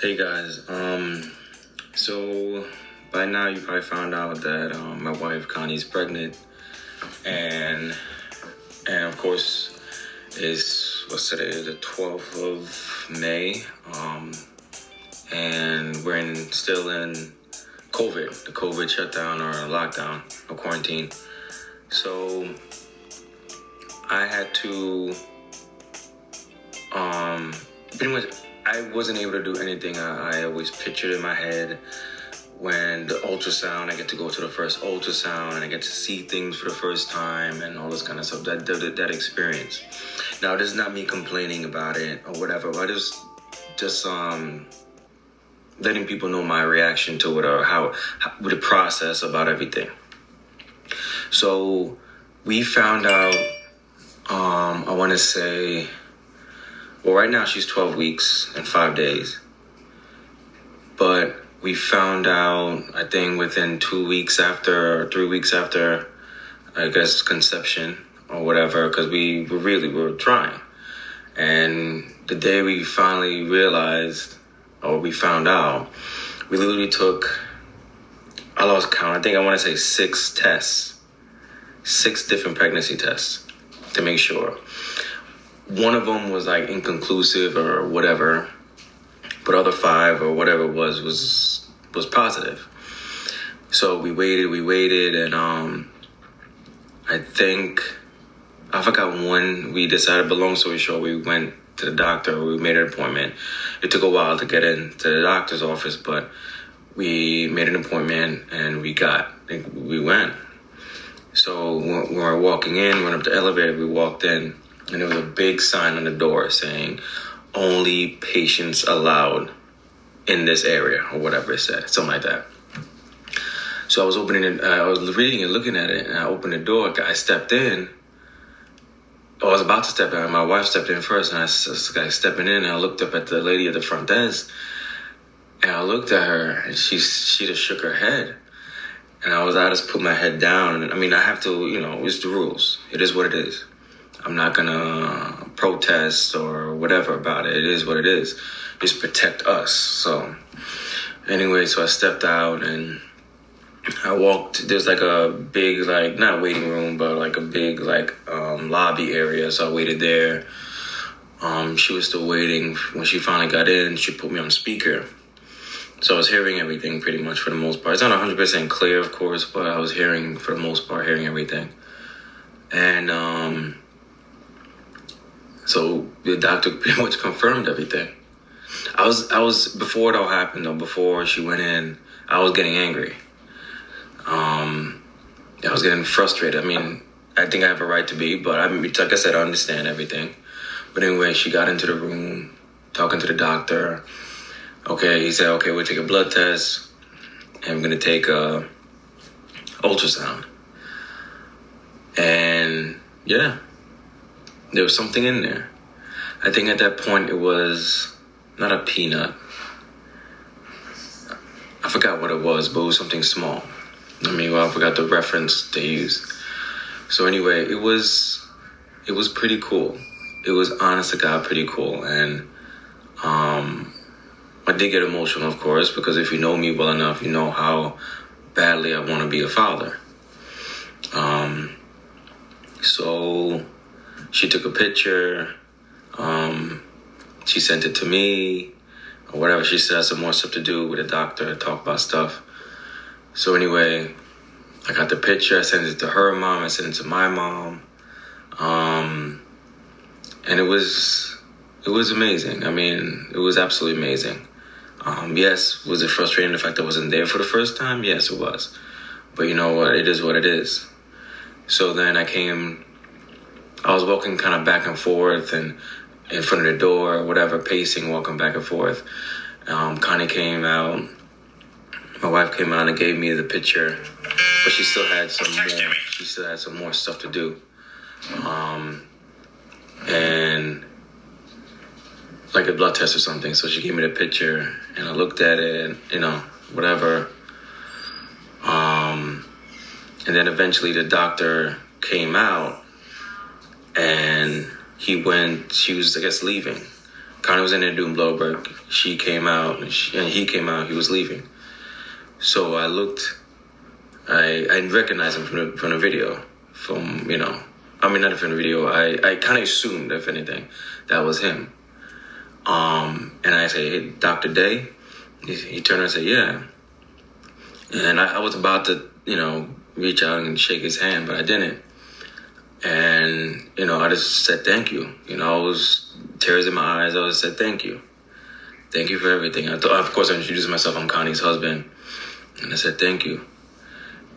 Hey guys, um, so by now you probably found out that um, my wife Connie's pregnant, and and of course is what's today the twelfth of May, um, and we're in still in COVID, the COVID shutdown or lockdown or quarantine. So I had to um pretty much I wasn't able to do anything. I, I always pictured in my head when the ultrasound I get to go to the first ultrasound and I get to see things for the first time and all this kind of stuff that that, that experience. Now this is not me complaining about it or whatever but just just um letting people know my reaction to it or how, how the process about everything. So we found out um I want to say well, right now she's 12 weeks and five days. But we found out, I think, within two weeks after, or three weeks after, I guess, conception or whatever, because we were really were trying. And the day we finally realized, or we found out, we literally took, I lost count, I think I want to say six tests, six different pregnancy tests to make sure one of them was like inconclusive or whatever, but other five or whatever it was was was positive. So we waited, we waited, and um, I think I forgot when we decided. But long story short, we went to the doctor. We made an appointment. It took a while to get into the doctor's office, but we made an appointment and we got we went. So when we were walking in, went up the elevator, we walked in and there was a big sign on the door saying only patients allowed in this area or whatever it said something like that so i was opening it uh, i was reading and looking at it and i opened the door i stepped in I was about to step in. My wife stepped in first, and I was like stepping in. And I looked up at the lady at the front desk, and I looked at her, and she she just shook her head. And I was, I just put my head down. I mean, I have to, you know, it's the rules. It is what it is. I'm not gonna protest or whatever about it. It is what it is. Just protect us. So anyway, so I stepped out and I walked. There's like a big, like not waiting room, but like a big, like um, lobby area. So I waited there. Um, she was still waiting. When she finally got in, she put me on speaker. So I was hearing everything pretty much for the most part. It's not 100% clear, of course, but I was hearing for the most part, hearing everything. And um, so the doctor pretty much confirmed everything. I was I was before it all happened though. Before she went in, I was getting angry. Um, I was getting frustrated. I mean, I think I have a right to be, but I mean, like I said, I understand everything. But anyway, she got into the room, talking to the doctor. Okay, he said, okay, we'll take a blood test, and we're gonna take a ultrasound. And yeah, there was something in there. I think at that point it was not a peanut. I forgot what it was, but it was something small. I mean, well, I forgot the reference they used. So anyway, it was it was pretty cool. It was honest to God pretty cool, and um, I did get emotional, of course, because if you know me well enough, you know how badly I want to be a father. Um, so she took a picture. Um, she sent it to me or whatever. She said some more stuff to do with a doctor, talk about stuff. So anyway, I got the picture. I sent it to her mom. I sent it to my mom. Um, and it was it was amazing. I mean, it was absolutely amazing. Um, yes, was it frustrating the fact I wasn't there for the first time? Yes, it was. But you know what? It is what it is. So then I came I was walking kind of back and forth and in front of the door, whatever, pacing, walking back and forth. Um, Connie came out. My wife came out and gave me the picture, but she still had some more. She still had some more stuff to do, um, and like a blood test or something. So she gave me the picture, and I looked at it, and, you know, whatever. Um, and then eventually the doctor came out and he went she was i guess leaving Connie was in there doing blow work. She came out, and, she, and he came out. He was leaving. So I looked. I I recognized him from the from the video. From you know, I mean not from the video. I I kind of assumed, if anything, that was him. Um, and I say, hey, Doctor Day. He, he turned and said, yeah. And I, I was about to, you know, reach out and shake his hand, but I didn't. And, you know, I just said thank you. You know, I was tears in my eyes. I just said thank you. Thank you for everything. I thought, of course, I introduced myself. I'm Connie's husband. And I said thank you.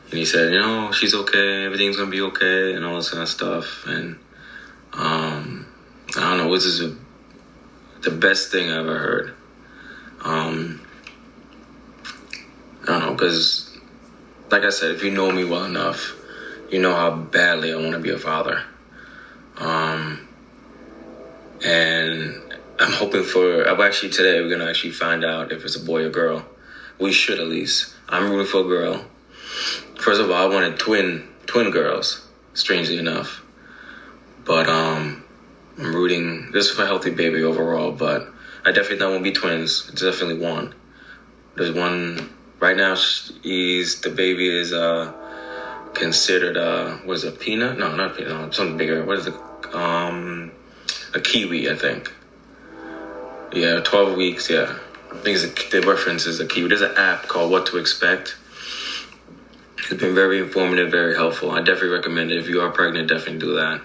And he said, you know, she's okay. Everything's going to be okay and all this kind of stuff. And, um, I don't know, this is a, the best thing I ever heard. Um, I don't know, because, like I said, if you know me well enough, you know how badly I want to be a father. Um, and I'm hoping for. I'm actually today we're gonna actually find out if it's a boy or girl. We should at least. I'm rooting for a girl. First of all, I wanted twin twin girls. Strangely enough, but um, I'm rooting just for a healthy baby overall. But I definitely thought won't be twins. It's definitely one. There's one right now. He's the baby is uh considered uh is it peanut? No, not peanut. No, something bigger. What is it? Um, a kiwi, I think. Yeah, twelve weeks. Yeah, I think it's a, the reference is a kiwi. There's an app called What to Expect. It's been very informative, very helpful. I definitely recommend it. If you are pregnant, definitely do that.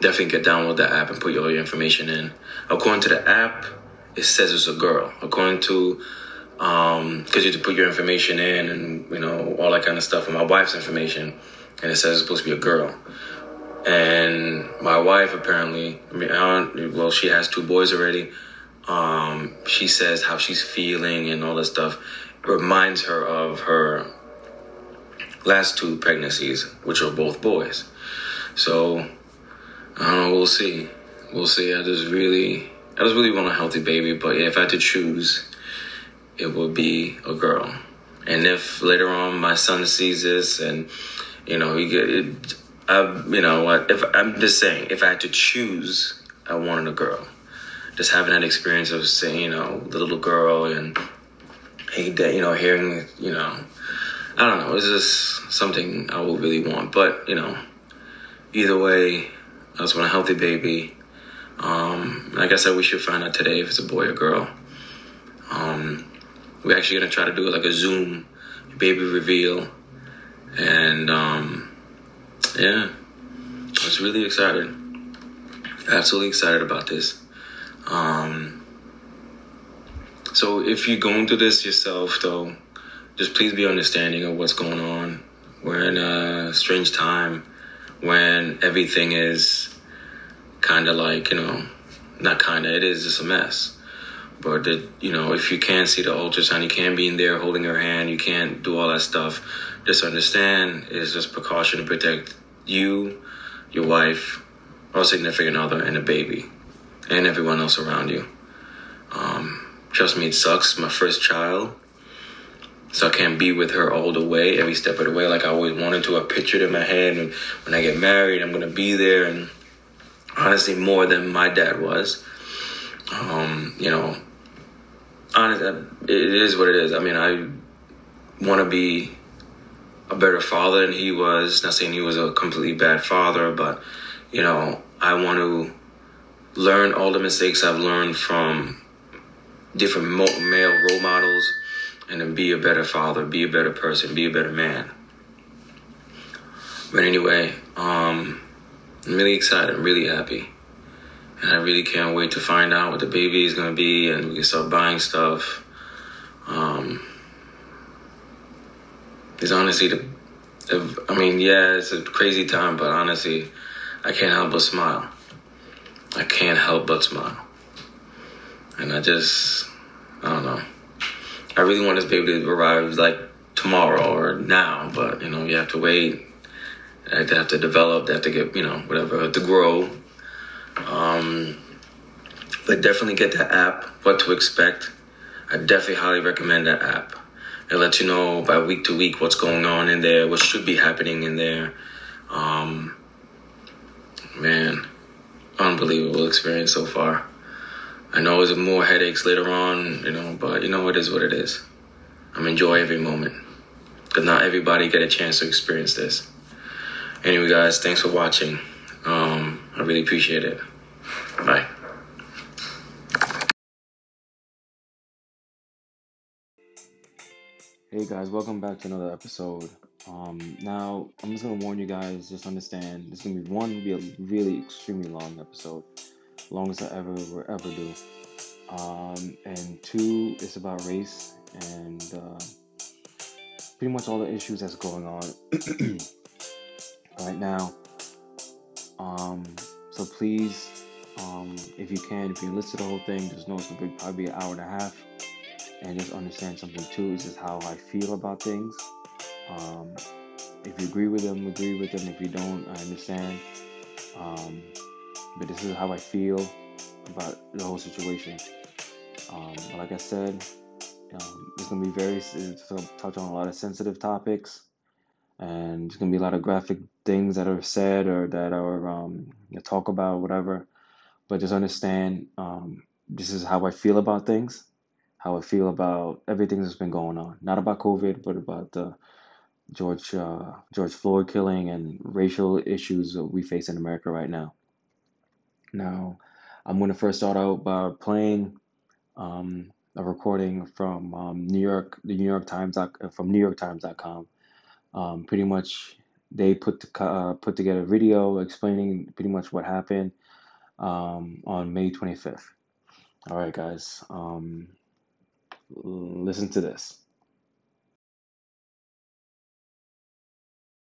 Definitely get download that app and put all your information in. According to the app, it says it's a girl. According to um because you have to put your information in and you know all that kind of stuff. And my wife's information and it says it's supposed to be a girl. And my wife apparently I mean, I well she has two boys already. Um she says how she's feeling and all that stuff. It reminds her of her last two pregnancies which are both boys. So I don't know we'll see. We'll see. I just really I just really want a healthy baby but yeah if I had to choose it will be a girl. And if later on my son sees this and you know he get it, I, you know, if I'm just saying, if I had to choose, I wanted a girl. Just having that experience of saying, you know, the little girl and he, you know, hearing, you know, I don't know. It's just something I will really want. But you know, either way, I just want a healthy baby. Um, like I said, we should find out today if it's a boy or girl. Um, we're actually gonna try to do like a Zoom baby reveal, and um, yeah, I was really excited, absolutely excited about this. Um, so if you're going through this yourself, though, just please be understanding of what's going on. We're in a strange time when everything is kind of like you know, not kind of, it is just a mess but you know if you can't see the ultrasound you can't be in there holding her hand you can't do all that stuff just understand it's just precaution to protect you your wife or significant other and the baby and everyone else around you um, trust me it sucks my first child so I can't be with her all the way, every step of the way, like I always wanted to. I pictured in my head, and when I get married, I'm gonna be there, and honestly, more than my dad was. Um, you know, honest, it is what it is. I mean, I want to be a better father than he was. Not saying he was a completely bad father, but you know, I want to learn all the mistakes I've learned from different male role models, and then be a better father, be a better person, be a better man. But anyway, um, I'm really excited. I'm really happy. And I really can't wait to find out what the baby is to be and we can start buying stuff. Um, it's honestly the, I mean, yeah, it's a crazy time, but honestly, I can't help but smile. I can't help but smile. And I just, I don't know. I really want this baby to arrive like tomorrow or now, but you know, you have to wait. They have to develop, they have to get, you know, whatever, to grow. Um, but definitely get the app, What to Expect. I definitely highly recommend that app. It lets you know by week to week what's going on in there, what should be happening in there. Um, man, unbelievable experience so far. I know it's more headaches later on, you know, but you know, it is what it is. I'm enjoy every moment because not everybody get a chance to experience this. Anyway, guys, thanks for watching. Um, really appreciate it. Bye. Hey guys, welcome back to another episode. Um, now I'm just gonna warn you guys. Just understand, this is gonna be one, be a really extremely long episode, longest I ever will ever do. Um, and two, it's about race and uh, pretty much all the issues that's going on right now. Um, so please, um, if you can, if you listen to the whole thing, just know it's gonna be probably an hour and a half. And just understand something too. This is just how I feel about things. Um, if you agree with them, agree with them. If you don't, I understand. Um, but this is how I feel about the whole situation. Um, like I said, um, it's gonna be very it's gonna touch on a lot of sensitive topics, and there's gonna be a lot of graphic things that are said or that are um, talk about whatever. But just understand, um, this is how I feel about things, how I feel about everything that's been going on. Not about COVID, but about the George uh, George Floyd killing and racial issues that we face in America right now. Now, I'm gonna first start out by playing um, a recording from um, New York, the New York Times, from NewYorkTimes.com. Um, pretty much, they put uh, put together a video explaining pretty much what happened um, on May 25th. All right, guys, um, listen to this.